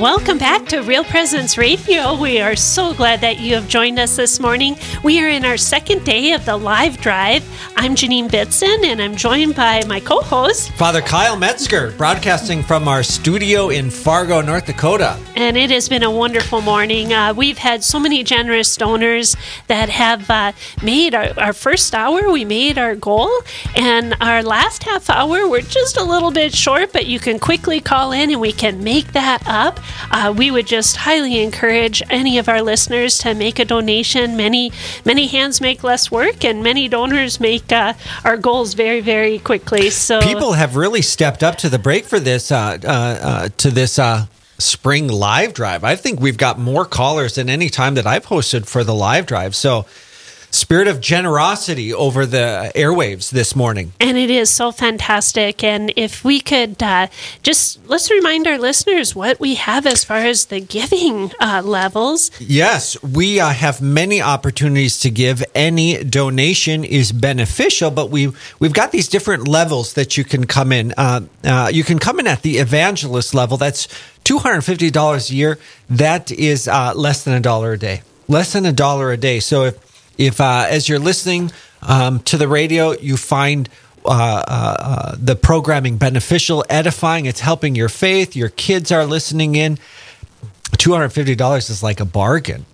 Welcome back to Real Presence Radio. We are so glad that you have joined us this morning. We are in our second day of the live drive. I'm Janine Bitson, and I'm joined by my co host, Father Kyle Metzger, broadcasting from our studio in Fargo, North Dakota. And it has been a wonderful morning. Uh, we've had so many generous donors that have uh, made our, our first hour, we made our goal, and our last half hour, we're just a little bit short, but you can quickly call in and we can make that up, uh, we would just highly encourage any of our listeners to make a donation. Many many hands make less work, and many donors make uh, our goals very very quickly. So people have really stepped up to the break for this uh, uh, uh to this uh, spring live drive. I think we've got more callers than any time that I've hosted for the live drive. So spirit of generosity over the airwaves this morning. And it is so fantastic. And if we could uh, just let's remind our listeners what we have as far as the giving uh, levels. Yes, we uh, have many opportunities to give. Any donation is beneficial, but we we've got these different levels that you can come in. Uh, uh, you can come in at the evangelist level. That's two hundred fifty dollars a year. That is uh, less than a dollar a day. Less than a dollar a day. So if if uh, as you're listening um, to the radio, you find uh, uh, uh, the programming beneficial, edifying, it's helping your faith, your kids are listening in, $250 is like a bargain.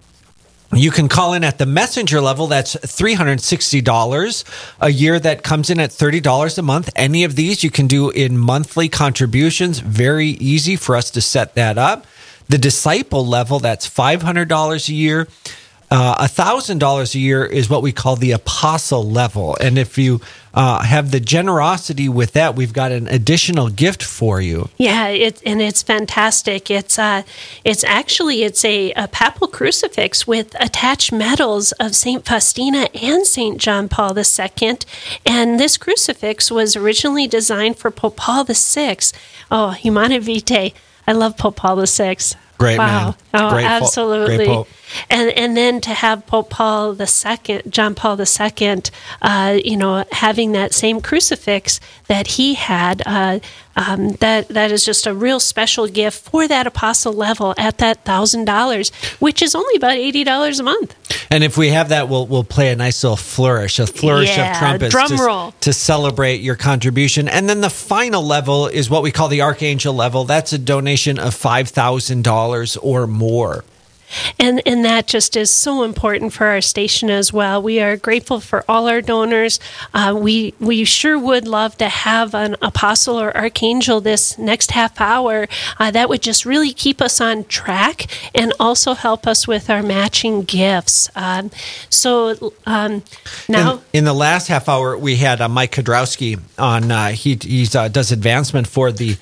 You can call in at the messenger level. That's $360 a year. That comes in at $30 a month. Any of these you can do in monthly contributions. Very easy for us to set that up. The disciple level, that's $500 a year. Uh, a thousand dollars a year is what we call the apostle level, and if you uh, have the generosity with that, we've got an additional gift for you. Yeah, it, and it's fantastic. It's uh, it's actually it's a, a papal crucifix with attached medals of Saint Faustina and Saint John Paul II, and this crucifix was originally designed for Pope Paul VI. Oh, Humanae Vitae. I love Pope Paul VI. Great wow. man. Oh, great absolutely. Po- and and then to have Pope Paul II, John Paul II, uh, you know, having that same crucifix that he had, uh, um, that that is just a real special gift for that apostle level at that thousand dollars, which is only about eighty dollars a month. And if we have that, we'll we'll play a nice little flourish, a flourish yeah, of trumpets, drum to, roll to celebrate your contribution. And then the final level is what we call the archangel level. That's a donation of five thousand dollars or more and and that just is so important for our station as well. We are grateful for all our donors. Uh, we we sure would love to have an apostle or archangel this next half hour. Uh, that would just really keep us on track and also help us with our matching gifts. Um, so um, now, in, in, the last half hour, we had uh, Mike Kadrowski on. Uh, he he uh, does advancement for the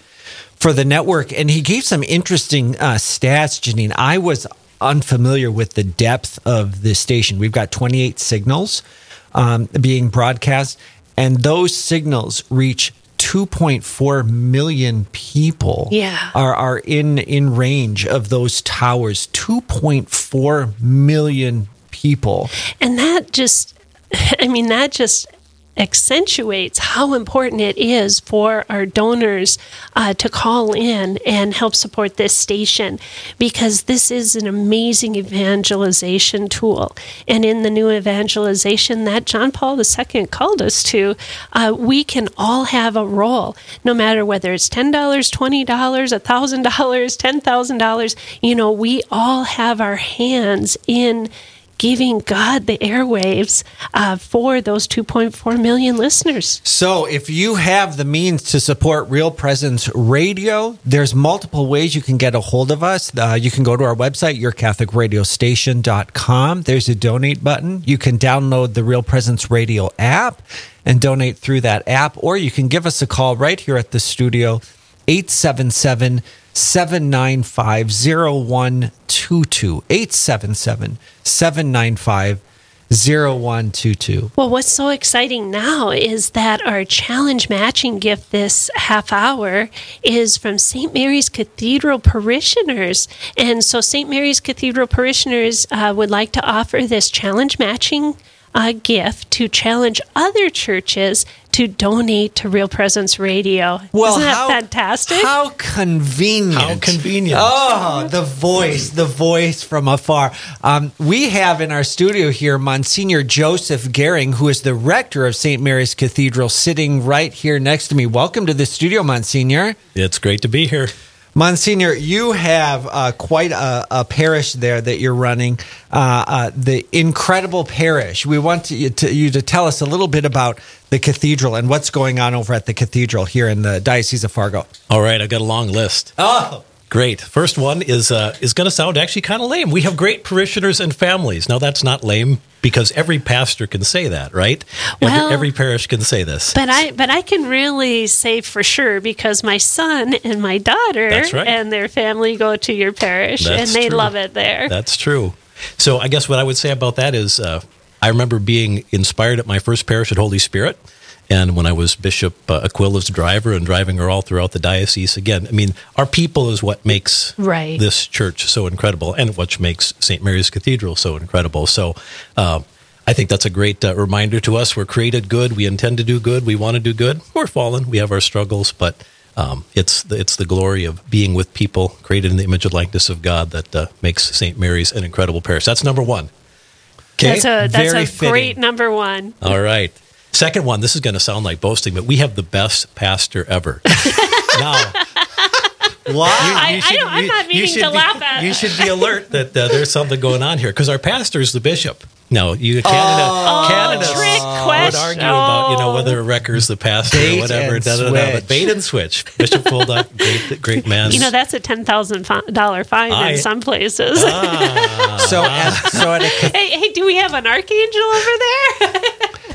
for the network, and he gave some interesting uh, stats. Janine, I was unfamiliar with the depth of this station. We've got 28 signals um, being broadcast, and those signals reach 2.4 million people yeah. are, are in, in range of those towers. 2.4 million people. And that just, I mean, that just accentuates how important it is for our donors uh, to call in and help support this station because this is an amazing evangelization tool. And in the new evangelization that John Paul II called us to, uh, we can all have a role, no matter whether it's $10, $20, $1,000, $10,000. You know, we all have our hands in giving God the airwaves uh, for those 2.4 million listeners. So, if you have the means to support Real Presence Radio, there's multiple ways you can get a hold of us. Uh, you can go to our website, yourcatholicradiostation.com. There's a donate button. You can download the Real Presence Radio app and donate through that app, or you can give us a call right here at the studio, 877 795 0122. 877 795 0122. Well, what's so exciting now is that our challenge matching gift this half hour is from St. Mary's Cathedral parishioners. And so, St. Mary's Cathedral parishioners uh, would like to offer this challenge matching uh, gift to challenge other churches to donate to Real Presence Radio. Well, Isn't that how, fantastic? How convenient. How convenient. Oh, the voice, the voice from afar. Um, we have in our studio here Monsignor Joseph Goering, who is the rector of St. Mary's Cathedral, sitting right here next to me. Welcome to the studio, Monsignor. It's great to be here. Monsignor, you have uh, quite a, a, parish there that you're running, uh, uh, the incredible parish. We want to, to, you to tell us a little bit about the cathedral and what's going on over at the cathedral here in the Diocese of Fargo. All right, I've got a long list. Oh, Great. First one is uh, is going to sound actually kind of lame. We have great parishioners and families. Now that's not lame because every pastor can say that, right? Well, every, every parish can say this. But I but I can really say for sure because my son and my daughter right. and their family go to your parish That's and they true. love it there. That's true. So I guess what I would say about that is uh, I remember being inspired at my first parish at Holy Spirit. And when I was Bishop uh, Aquila's driver and driving her all throughout the diocese, again, I mean, our people is what makes Right. this church so incredible and what makes St. Mary's Cathedral so incredible. So uh, I think that's a great uh, reminder to us. We're created good. We intend to do good. We want to do good. We're fallen. We have our struggles, but um, it's, the, it's the glory of being with people created in the image and likeness of God that uh, makes St. Mary's an incredible parish. That's number one. okay. That's a that's Very a fitting. great number one. All right. Second one, this is going to sound like boasting, but we have the best pastor ever. now, Wow. I- I don't- I'm not meaning to be, laugh at. You should be alert that uh, there's something going on here because our pastor is the bishop. No, you Canada, Oh, Canada trick would question. argue about you know Oh. whether a wrecker's the pastor Bait or whatever. and Da, da, da, switch. but bait and switch. Bishop Folda, great, great man. You know that's a ten thousand dollar fine I- in some places. so, at, so, at a, hey, hey, do we have an archangel over there?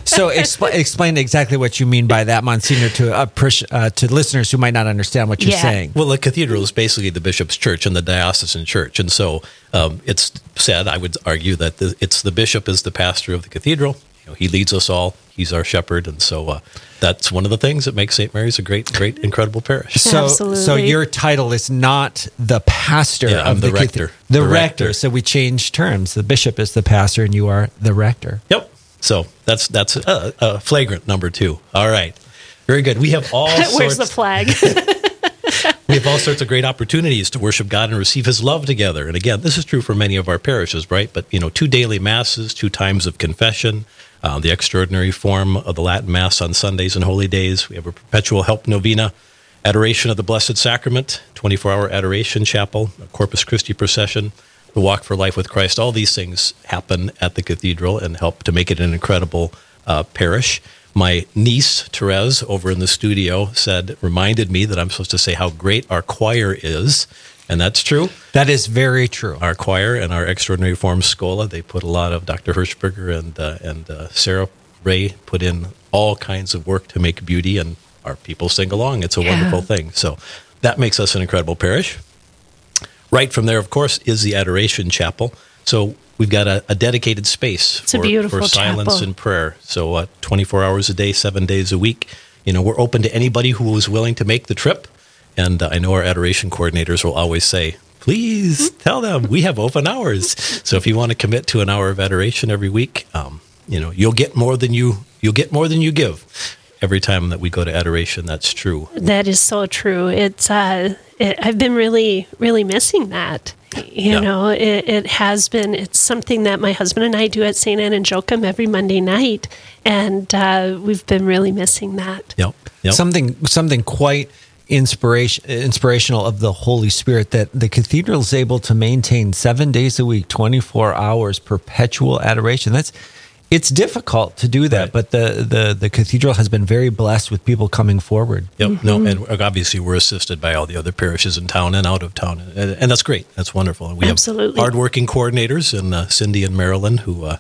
so expl- explain exactly what you mean by that, Monsignor, to uh, parish- uh, to listeners who might not understand what you're Yeah. saying. Well, the cathedral is basically the bishop's church and the diocesan church, and so um, it's said. I would argue that the, it's the bishop is the pastor of the cathedral. You know, he leads us all. He's our shepherd, and so uh, that's one of the things that makes St. Mary's a great, great, incredible parish. So, so your title is not the pastor Yeah, I'm of the cath- rector. The, The rector. rector. So we change terms. The bishop is the pastor, and you are the rector. Yep. So that's that's a, a flagrant number two. All right. Very good. We have all Where's sorts. the flag? we have all sorts of great opportunities to worship God and receive His love together. And again, this is true for many of our parishes, right? But you know, two daily masses, two times of confession, uh, the extraordinary form of the Latin Mass on Sundays and holy days. We have a perpetual help novena, adoration of the Blessed Sacrament, twenty-four hour adoration chapel, a Corpus Christi procession. The Walk for Life with Christ, all these things happen at the cathedral and help to make it an incredible uh, parish. My niece, Therese, over in the studio, said, reminded me that I'm supposed to say how great our choir is. And that's true. That is very true. Our choir and our extraordinary form Schola, they put a lot of Dr. Hirschberger and, uh, and uh, Sarah Ray put in all kinds of work to make beauty, and our people sing along. It's a Yeah. wonderful thing. So that makes us an incredible parish. Right from there, of course, is the Adoration Chapel. So we've got a, a dedicated space It's for, for silence chapel. and prayer. So uh, 24 hours a day, seven days a week. You know, we're open to anybody who is willing to make the trip. And uh, I know our adoration coordinators will always say, please tell them we have open hours. So if you want to commit to an hour of adoration every week, um, you know, you'll get more than you you'll get more than you give. Every time that we go to adoration, that's true. That is so true. It's uh, it, I've been really, really missing that. You Yeah. know, it, it has been. It's something that my husband and I do at St. Anne and Joachim every Monday night, and uh, we've been really missing that. Yep. Yep. Something something quite inspiration inspirational of the Holy Spirit that the cathedral is able to maintain seven days a week, twenty four hours, perpetual adoration. That's it's difficult to do that, Right. but the, the the cathedral has been very blessed with people coming forward. Yep. No, and obviously we're assisted by all the other parishes in town and out of town, and, and that's great. That's wonderful. And we Absolutely. have hardworking coordinators in uh, Cindy and Marilyn who uh,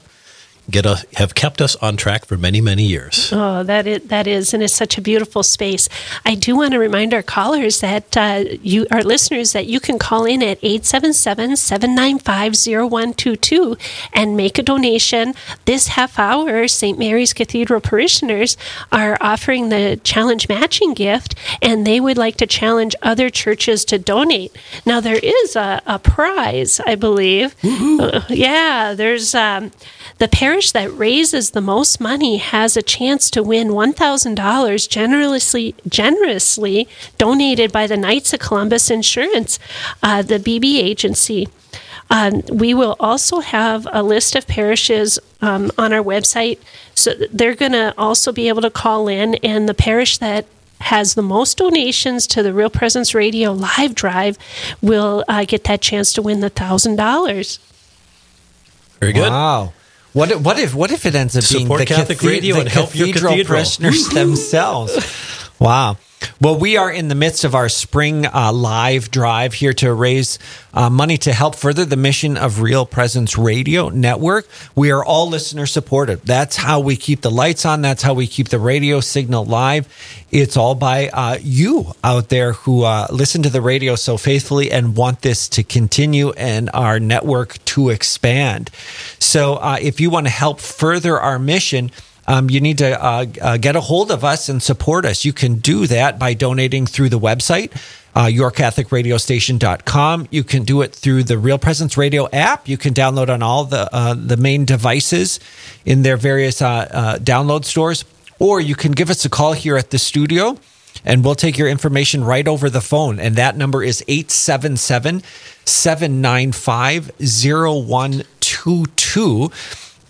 get us have kept us on track for many many years. Oh, that is, that is, and it's such a beautiful space. I do want to remind our callers that uh, you, our listeners, that you can call in at 877-795-0122 and make a donation. This half hour, St. Mary's Cathedral parishioners are offering the challenge matching gift, and they would like to challenge other churches to donate. Now, there is a, a prize, I believe. Uh, yeah, there's um, the parish parish that raises the most money has a chance to win $1,000 generously, generously donated by the Knights of Columbus Insurance, uh, the BB agency. Um, we will also have a list of parishes um, on our website. So they're going to also be able to call in, and the parish that has the most donations to the Real Presence Radio live drive will uh, get that chance to win the $1,000. Very good. Wow. What if, what if what if it ends up being Support the Catholic radio the and help your cathedral cathedral. parishioners themselves? Wow. Well, we are in the midst of our spring uh, live drive here to raise uh, money to help further the mission of Real Presence Radio Network. We are all listener supported. That's how we keep the lights on. That's how we keep the radio signal live. It's all by uh, you out there who uh, listen to the radio so faithfully and want this to continue and our network to expand. So, uh, if you want to help further our mission, um, you need to uh, uh, get a hold of us and support us. You can do that by donating through the website, uh, yourcatholicradiostation.com. You can do it through the Real Presence Radio app. You can download on all the uh, the main devices in their various uh, uh, download stores, or you can give us a call here at the studio. And we'll take your information right over the phone. And that number is 877 795 0122.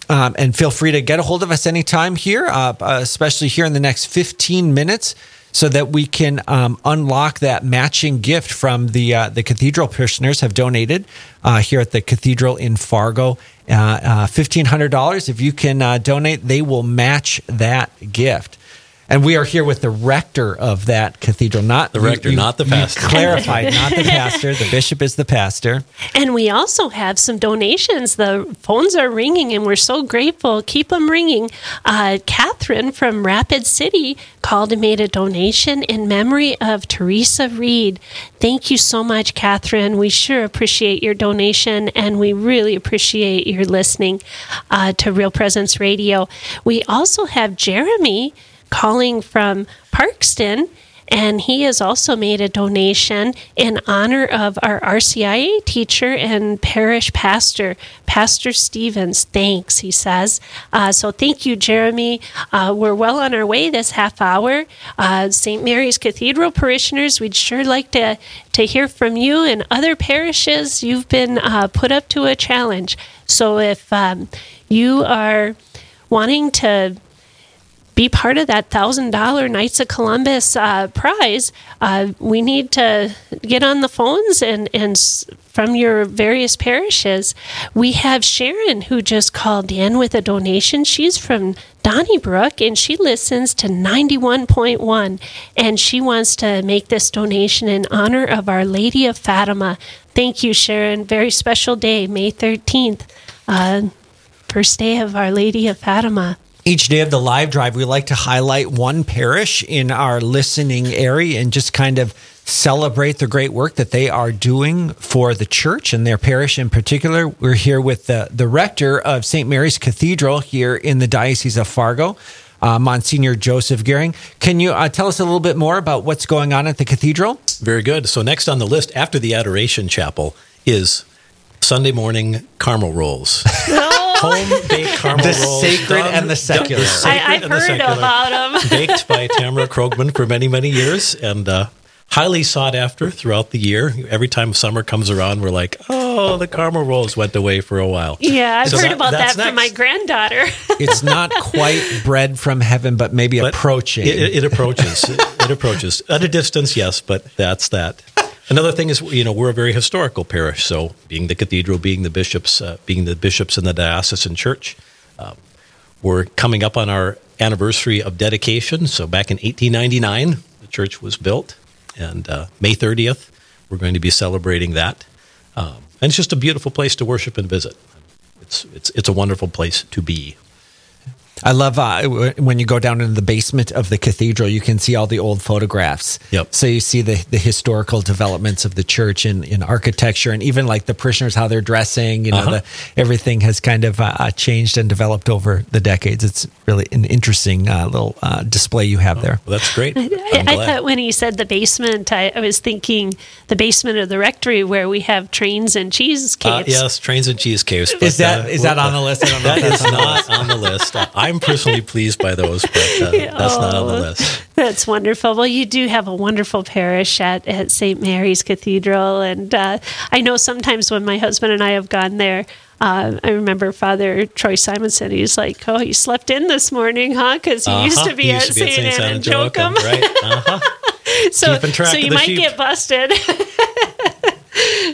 Um, and feel free to get a hold of us anytime here, uh, especially here in the next 15 minutes, so that we can um, unlock that matching gift from the uh, the cathedral parishioners have donated uh, here at the cathedral in Fargo. Uh, $1,500. If you can uh, donate, they will match that gift. And we are here with the rector of that cathedral, not The rector, not the pastor. clarified, not the pastor. The bishop is the pastor. And we also have some donations. The phones are ringing, and we're so grateful. Keep them ringing. Uh, Catherine from Rapid City called and made a donation in memory of Teresa Reed. Thank you so much, Catherine. We sure appreciate your donation, and we really appreciate your listening uh, to Real Presence Radio. We also have Jeremy calling from Parkston. And he has also made a donation in honor of our RCIA teacher and parish pastor, Pastor Stevens. Thanks, he says. Uh, so thank you, Jeremy. Uh, we're well on our way this half hour. Uh, St. Mary's Cathedral parishioners, we'd sure like to, to hear from you and other parishes. You've been uh, put up to a challenge. So if um, you are wanting to be part of that thousand dollar Knights of Columbus uh, prize, uh, we need to get on the phones and and from your various parishes. We have Sharon who just called in with a donation. She's from Donnybrook and she listens to 91.1 and she wants to make this donation in honor of Our Lady of Fatima. Thank you, Sharon. Very special day, May 13th, uh, first day of Our Lady of Fatima. Each day of the live drive, we like to highlight one parish in our listening area and just kind of celebrate the great work that they are doing for the church and their parish in particular. We're here with the, the rector of St. Mary's Cathedral here in the Diocese of Fargo, uh, Monsignor Joseph Goering. Can you uh, tell us a little bit more about what's going on at the cathedral? Very good. So next on the list after the Adoration Chapel is Sunday morning caramel rolls. Home baked caramel The rolls. sacred and the secular. the sacred I, I've and the heard secular. about them. baked by Tamara Krogman for many, many years and uh, highly sought after throughout the year. Every time summer comes around, we're like, oh, the caramel rolls went away for a while. Yeah, I've So heard that- about that that's from my granddaughter. It's not quite bread from heaven, but maybe But approaching. It, it, it approaches. it, it approaches at a distance, yes, but that's that. Another thing is, you know, we're a very historical parish. So, being the cathedral, being the bishops, uh, being the bishops in the diocesan church, um, we're coming up on our anniversary of dedication. So, back in 1899, the church was built, and uh, May 30th, we're going to be celebrating that. Um, and it's just a beautiful place to worship and visit. It's it's it's a wonderful place to be. I love uh, when you go down into the basement of the cathedral, you can see all the old photographs. Yep. So you see the, the historical developments of the church in, in architecture and even like the parishioners, how they're dressing. You know, Uh-huh. the, everything has kind of uh, uh, changed and developed over the decades. It's really an interesting uh, little uh, display you have there. Well, that's great. I'm I, I thought when he said the basement, I, I was thinking the basement of the rectory where we have trains and cheese Uh, caves. yes, trains and cheese caves. Is that uh, is that on the list? I don't know. That's on the not on the list. I'm personally pleased by those, but uh, that's not on the Oh. list. That's wonderful. Well, you do have a wonderful parish at, at St. Mary's Cathedral. And uh, I know sometimes when my husband and I have gone there, uh, I remember Father Troy Simonson. He's like, "Oh, you slept in this morning, huh? Because he used Uh-huh. to be He at St. Anne and Joachim, right? Uh-huh. So, track so you might sheep. get busted.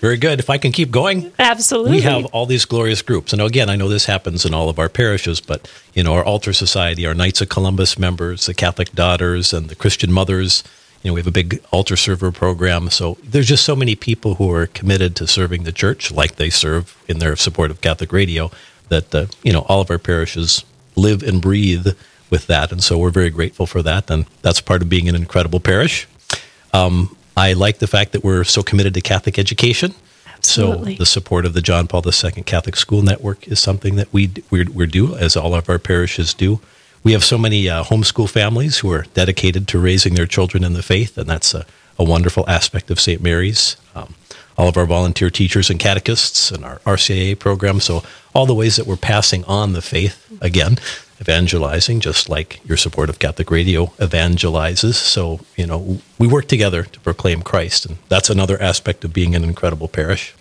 Very good. If I can keep going, Absolutely. we have all these glorious groups. And again, I know this happens in all of our parishes, but you know, our altar society, our Knights of Columbus members, the Catholic Daughters, and the Christian Mothers. You know, we have a big altar server program. So there's just so many people who are committed to serving the church, like they serve in their support of Catholic Radio, that uh, you know all of our parishes live and breathe with that. And so we're very grateful for that. And that's part of being an incredible parish. Um, I like the fact that we're so committed to Catholic education. Absolutely. So the support of the John Paul II Catholic School Network is something that we we we do, as all of our parishes do. We have so many uh, homeschool families who are dedicated to raising their children in the faith, and that's a, a wonderful aspect of St. Mary's. Um, all of our volunteer teachers and catechists and our RCIA program. So all the ways that we're passing on the faith again, evangelizing, just like your support of Catholic Radio evangelizes. So you know we work together to proclaim Christ, and that's another aspect of being an incredible parish.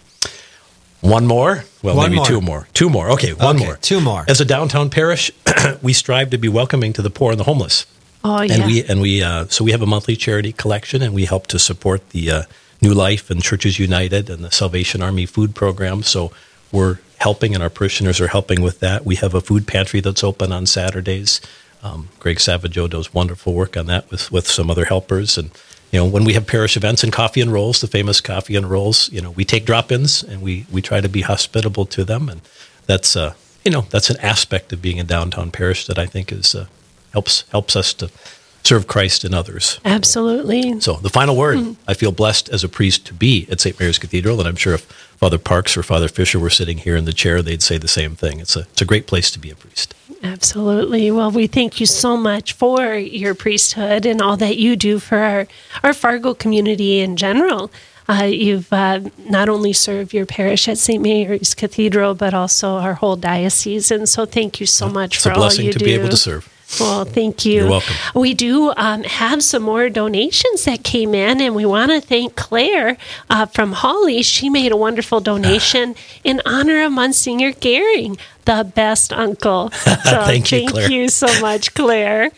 One more? Well, One maybe more. two more. Two more. Okay, one Okay, more. two more. As a downtown parish, we strive to be welcoming to the poor and the homeless. oh, yeah. And we and we uh, so we have a monthly charity collection, and we help to support the uh, New Life and Churches United and the Salvation Army food program. So we're helping, and our parishioners are helping with that. We have a food pantry that's open on Saturdays. Um, Greg Savageau does wonderful work on that with with some other helpers, and you know when we have parish events and coffee and rolls, the famous coffee and rolls, you know we take drop-ins and we we try to be hospitable to them, and that's uh you know that's an aspect of being a downtown parish that I think is uh, helps helps us to serve Christ and others. Absolutely. So the final word, I feel blessed as a priest to be at St. Mary's Cathedral, and I'm sure if Father Parks or Father Fisher were sitting here in the chair, they'd say the same thing. It's a it's a great place to be a priest. Absolutely. Well, we thank you so much for your priesthood and all that you do for our, our Fargo community in general. Uh, you've uh, not only served your parish at St. Mary's Cathedral, but also our whole diocese. And so thank you so much It's for a all blessing you to do. be able to serve. Well, thank you. You're welcome. We do um, have some more donations that came in, and we want to thank Claire uh, from Hawley. She made a wonderful donation in honor of Monsignor Goering, the best uncle. So Thank you, Claire. you so much, Claire.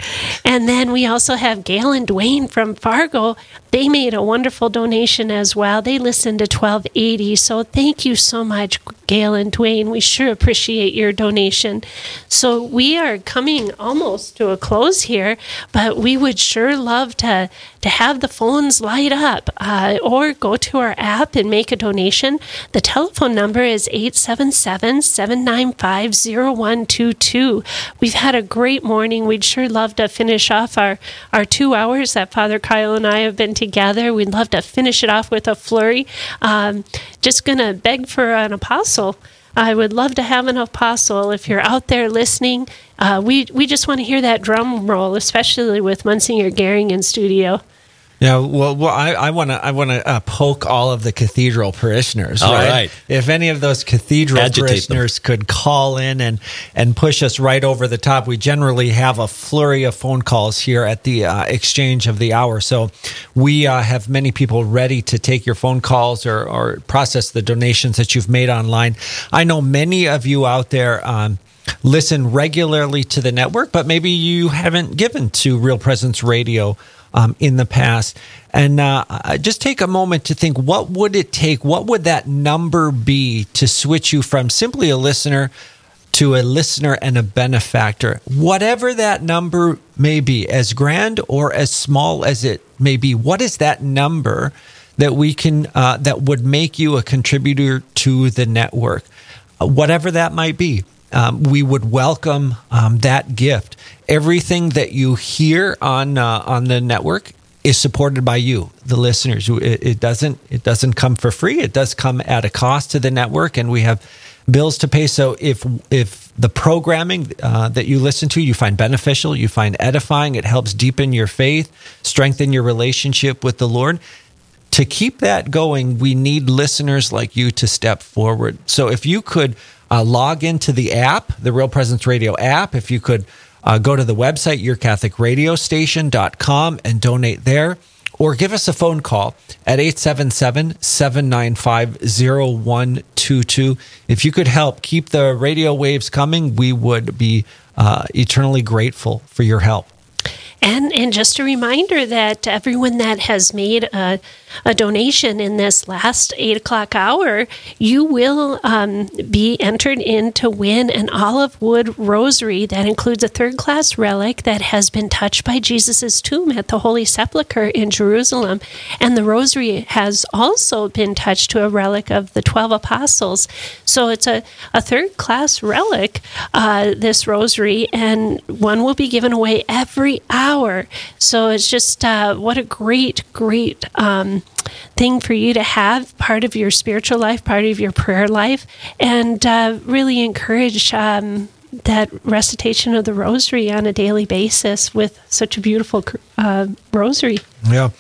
And then we also have Gail and Dwayne from Fargo. They made a wonderful donation as well. They listened to 1280. So thank you so much, Gail and Dwayne. We sure appreciate your donation. So we are coming almost to a close here, but we would sure love to, to have the phones light up uh, or go to our app and make a donation. The telephone number is 877 795 0122. We've had a great morning. We'd sure love to finish off our, our two hours that Father Kyle and I have been together. We'd love to finish it off with a flurry. Um, just going to beg for an apostle. I would love to have an apostle. If you're out there listening, uh, we, we just want to hear that drum roll, especially with Monsignor Goering in studio. Yeah, well, well I want to I want to uh, poke all of the cathedral parishioners. All right? right. If any of those cathedral Agitate them. parishioners could call in and and push us right over the top, we generally have a flurry of phone calls here at the uh, exchange of the hour. So we uh, have many people ready to take your phone calls or or process the donations that you've made online. I know many of you out there. Um, listen regularly to the network, but maybe you haven't given to Real Presence Radio um, in the past. And uh, just take a moment to think what would it take? What would that number be to switch you from simply a listener to a listener and a benefactor? Whatever that number may be, as grand or as small as it may be, what is that number that we can, uh, that would make you a contributor to the network? Uh, whatever that might be. Um, we would welcome um, that gift. Everything that you hear on uh, on the network is supported by you, the listeners. It, it doesn't it doesn't come for free. It does come at a cost to the network, and we have bills to pay. So if if the programming uh, that you listen to you find beneficial, you find edifying, it helps deepen your faith, strengthen your relationship with the Lord. To keep that going, we need listeners like you to step forward. So if you could uh, log into the app, the Real Presence Radio app, if you could uh, go to the website, yourcatholicradiostation.com, and donate there. Or give us a phone call at 877 795 0122. If you could help keep the radio waves coming, we would be uh, eternally grateful for your help. And and just a reminder that everyone that has made a, a donation in this last eight o'clock hour, you will um, be entered in to win an olive wood rosary that includes a third class relic that has been touched by Jesus' tomb at the Holy Sepulchre in Jerusalem. And the rosary has also been touched to a relic of the 12 apostles. So it's a, a third class relic, uh, this rosary, and one will be given away every hour. So it's just uh, what a great, great um, thing for you to have part of your spiritual life, part of your prayer life, and uh, really encourage. Um, that recitation of the rosary on a daily basis with such a beautiful uh, rosary. Yeah.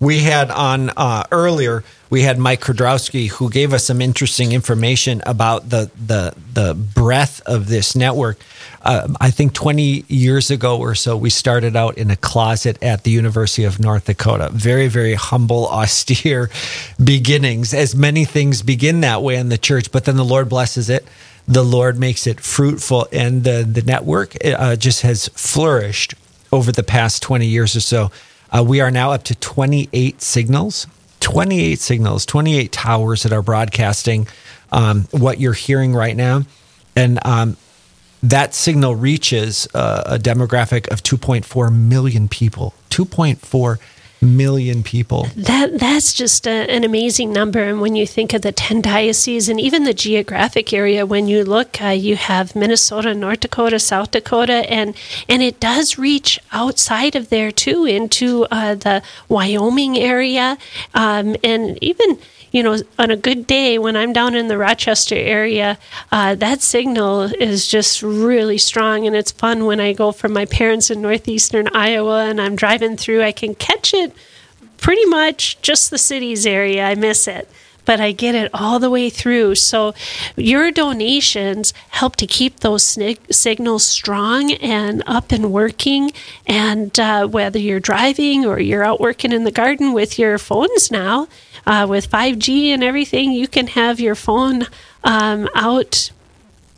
We had on uh, earlier, we had Mike Kudrowski who gave us some interesting information about the, the, the breadth of this network uh, I think 20 years ago or so, we started out in a closet at the University of North Dakota. Very, very humble, austere beginnings, as many things begin that way in the church, but then the Lord blesses it. The Lord makes it fruitful, and the, the network uh, just has flourished over the past 20 years or so. Uh, we are now up to 28 signals, 28 signals, 28 towers that are broadcasting um, what you're hearing right now. And um, that signal reaches uh, a demographic of 2.4 million people. 2.4 million people. That that's just a, an amazing number. And when you think of the ten dioceses and even the geographic area, when you look, uh, you have Minnesota, North Dakota, South Dakota, and and it does reach outside of there too into uh, the Wyoming area, um, and even you know, on a good day when I'm down in the Rochester area, uh, that signal is just really strong. And it's fun when I go from my parents in northeastern Iowa and I'm driving through, I can catch it pretty much just the cities area. I miss it but I get it all the way through. So your donations help to keep those signals strong and up and working. And uh, whether you're driving or you're out working in the garden with your phones now, uh, with 5G and everything, you can have your phone um, out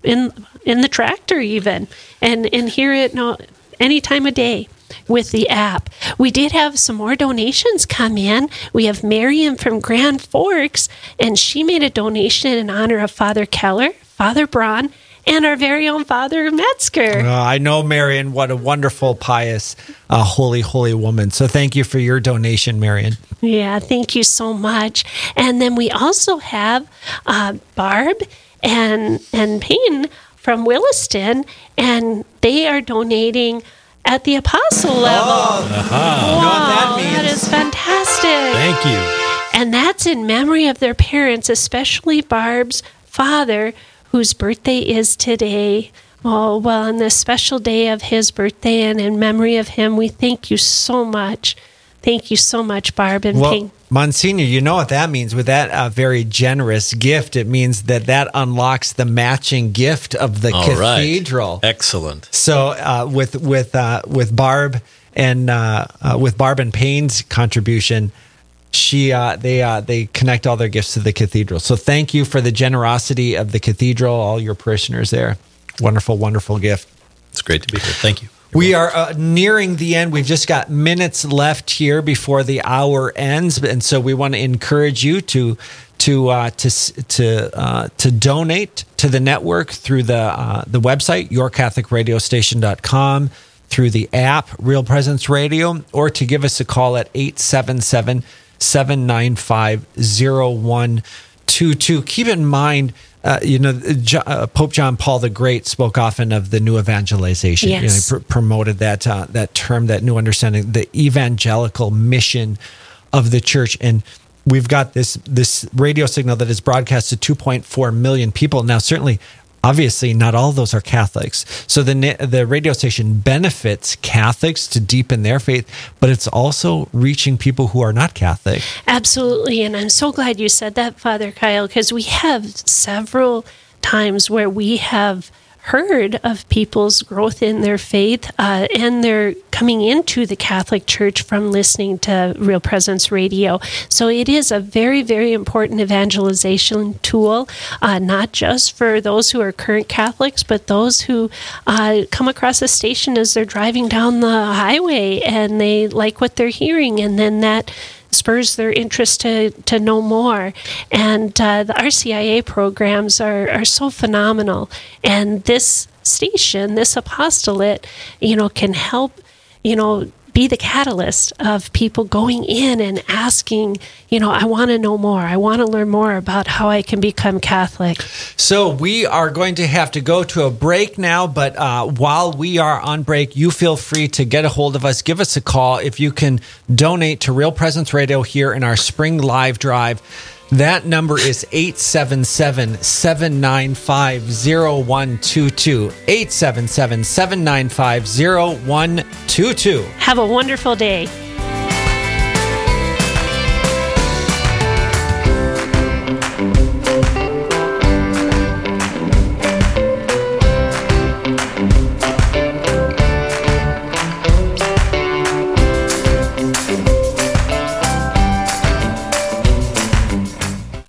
in in the tractor even and and hear it no, any time of day with the app. We did have some more donations come in. We have Marion from Grand Forks, and she made a donation in honor of Father Keller, Father Braun, and our very own Father Metzger. Uh, I know, Marion, what a wonderful, pious, uh, holy, holy woman. So thank you for your donation, Marion. Yeah, thank you so much. And then we also have uh, Barb and and Payne from Williston, and they are donating at the apostle level. Oh, uh-huh. wow, that, that is fantastic. Thank you. And that's in memory of their parents, especially Barb's father, whose birthday is today. Oh, well, on this special day of his birthday and in memory of him, we thank you so much. Thank you so much, Barb and Payne. well, Ping. Monsignor, you know what that means. With that uh, very generous gift, it means that that unlocks the matching gift of the All cathedral. Right. Excellent. So uh, with with uh, with Barb and uh, uh, with Barb and Payne's contribution, she uh, they uh, they connect all their gifts to the cathedral. So thank you for the generosity of the cathedral, all your parishioners there. Wonderful, wonderful gift. It's great to be here. Thank you. You're we welcome. are uh, nearing the end. We've just got minutes left here before the hour ends, and so we want to encourage you to to uh, to to uh, to donate to the network through the uh, the website yourcatholicradiostation.com through the app Real Presence Radio or to give us a call at 877 795 0122. Keep in mind uh, you know, uh, Pope John Paul the Great spoke often of the new evangelization. You know, he pr- promoted that uh, that term, that new understanding, the evangelical mission of the church, and we've got this this radio signal that is broadcast to 2.4 million people now. Certainly. Obviously, not all of those are Catholics. So the the radio station benefits Catholics to deepen their faith, but it's also reaching people who are not Catholic. Absolutely. And I'm so glad you said that, Father Kyle, because we have several times where we have heard of people's growth in their faith uh, and they're coming into the Catholic Church from listening to Real Presence Radio. So it is a very, very important evangelization tool, uh, not just for those who are current Catholics, but those who uh, come across a station as they're driving down the highway and they like what they're hearing. And then that spurs their interest to, to know more. And uh, the RCIA programs are, are so phenomenal. And this station, this apostolate, you know, can help, you know, be the catalyst of people going in and asking, you know, I want to know more. I want to learn more about how I can become Catholic. So we are going to have to go to a break now, but uh, while we are on break, you feel free to get a hold of us. Give us a call if you can donate to Real Presence Radio here in our spring live drive. That number is 877 795 0122. 877 795 0122. Have a wonderful day.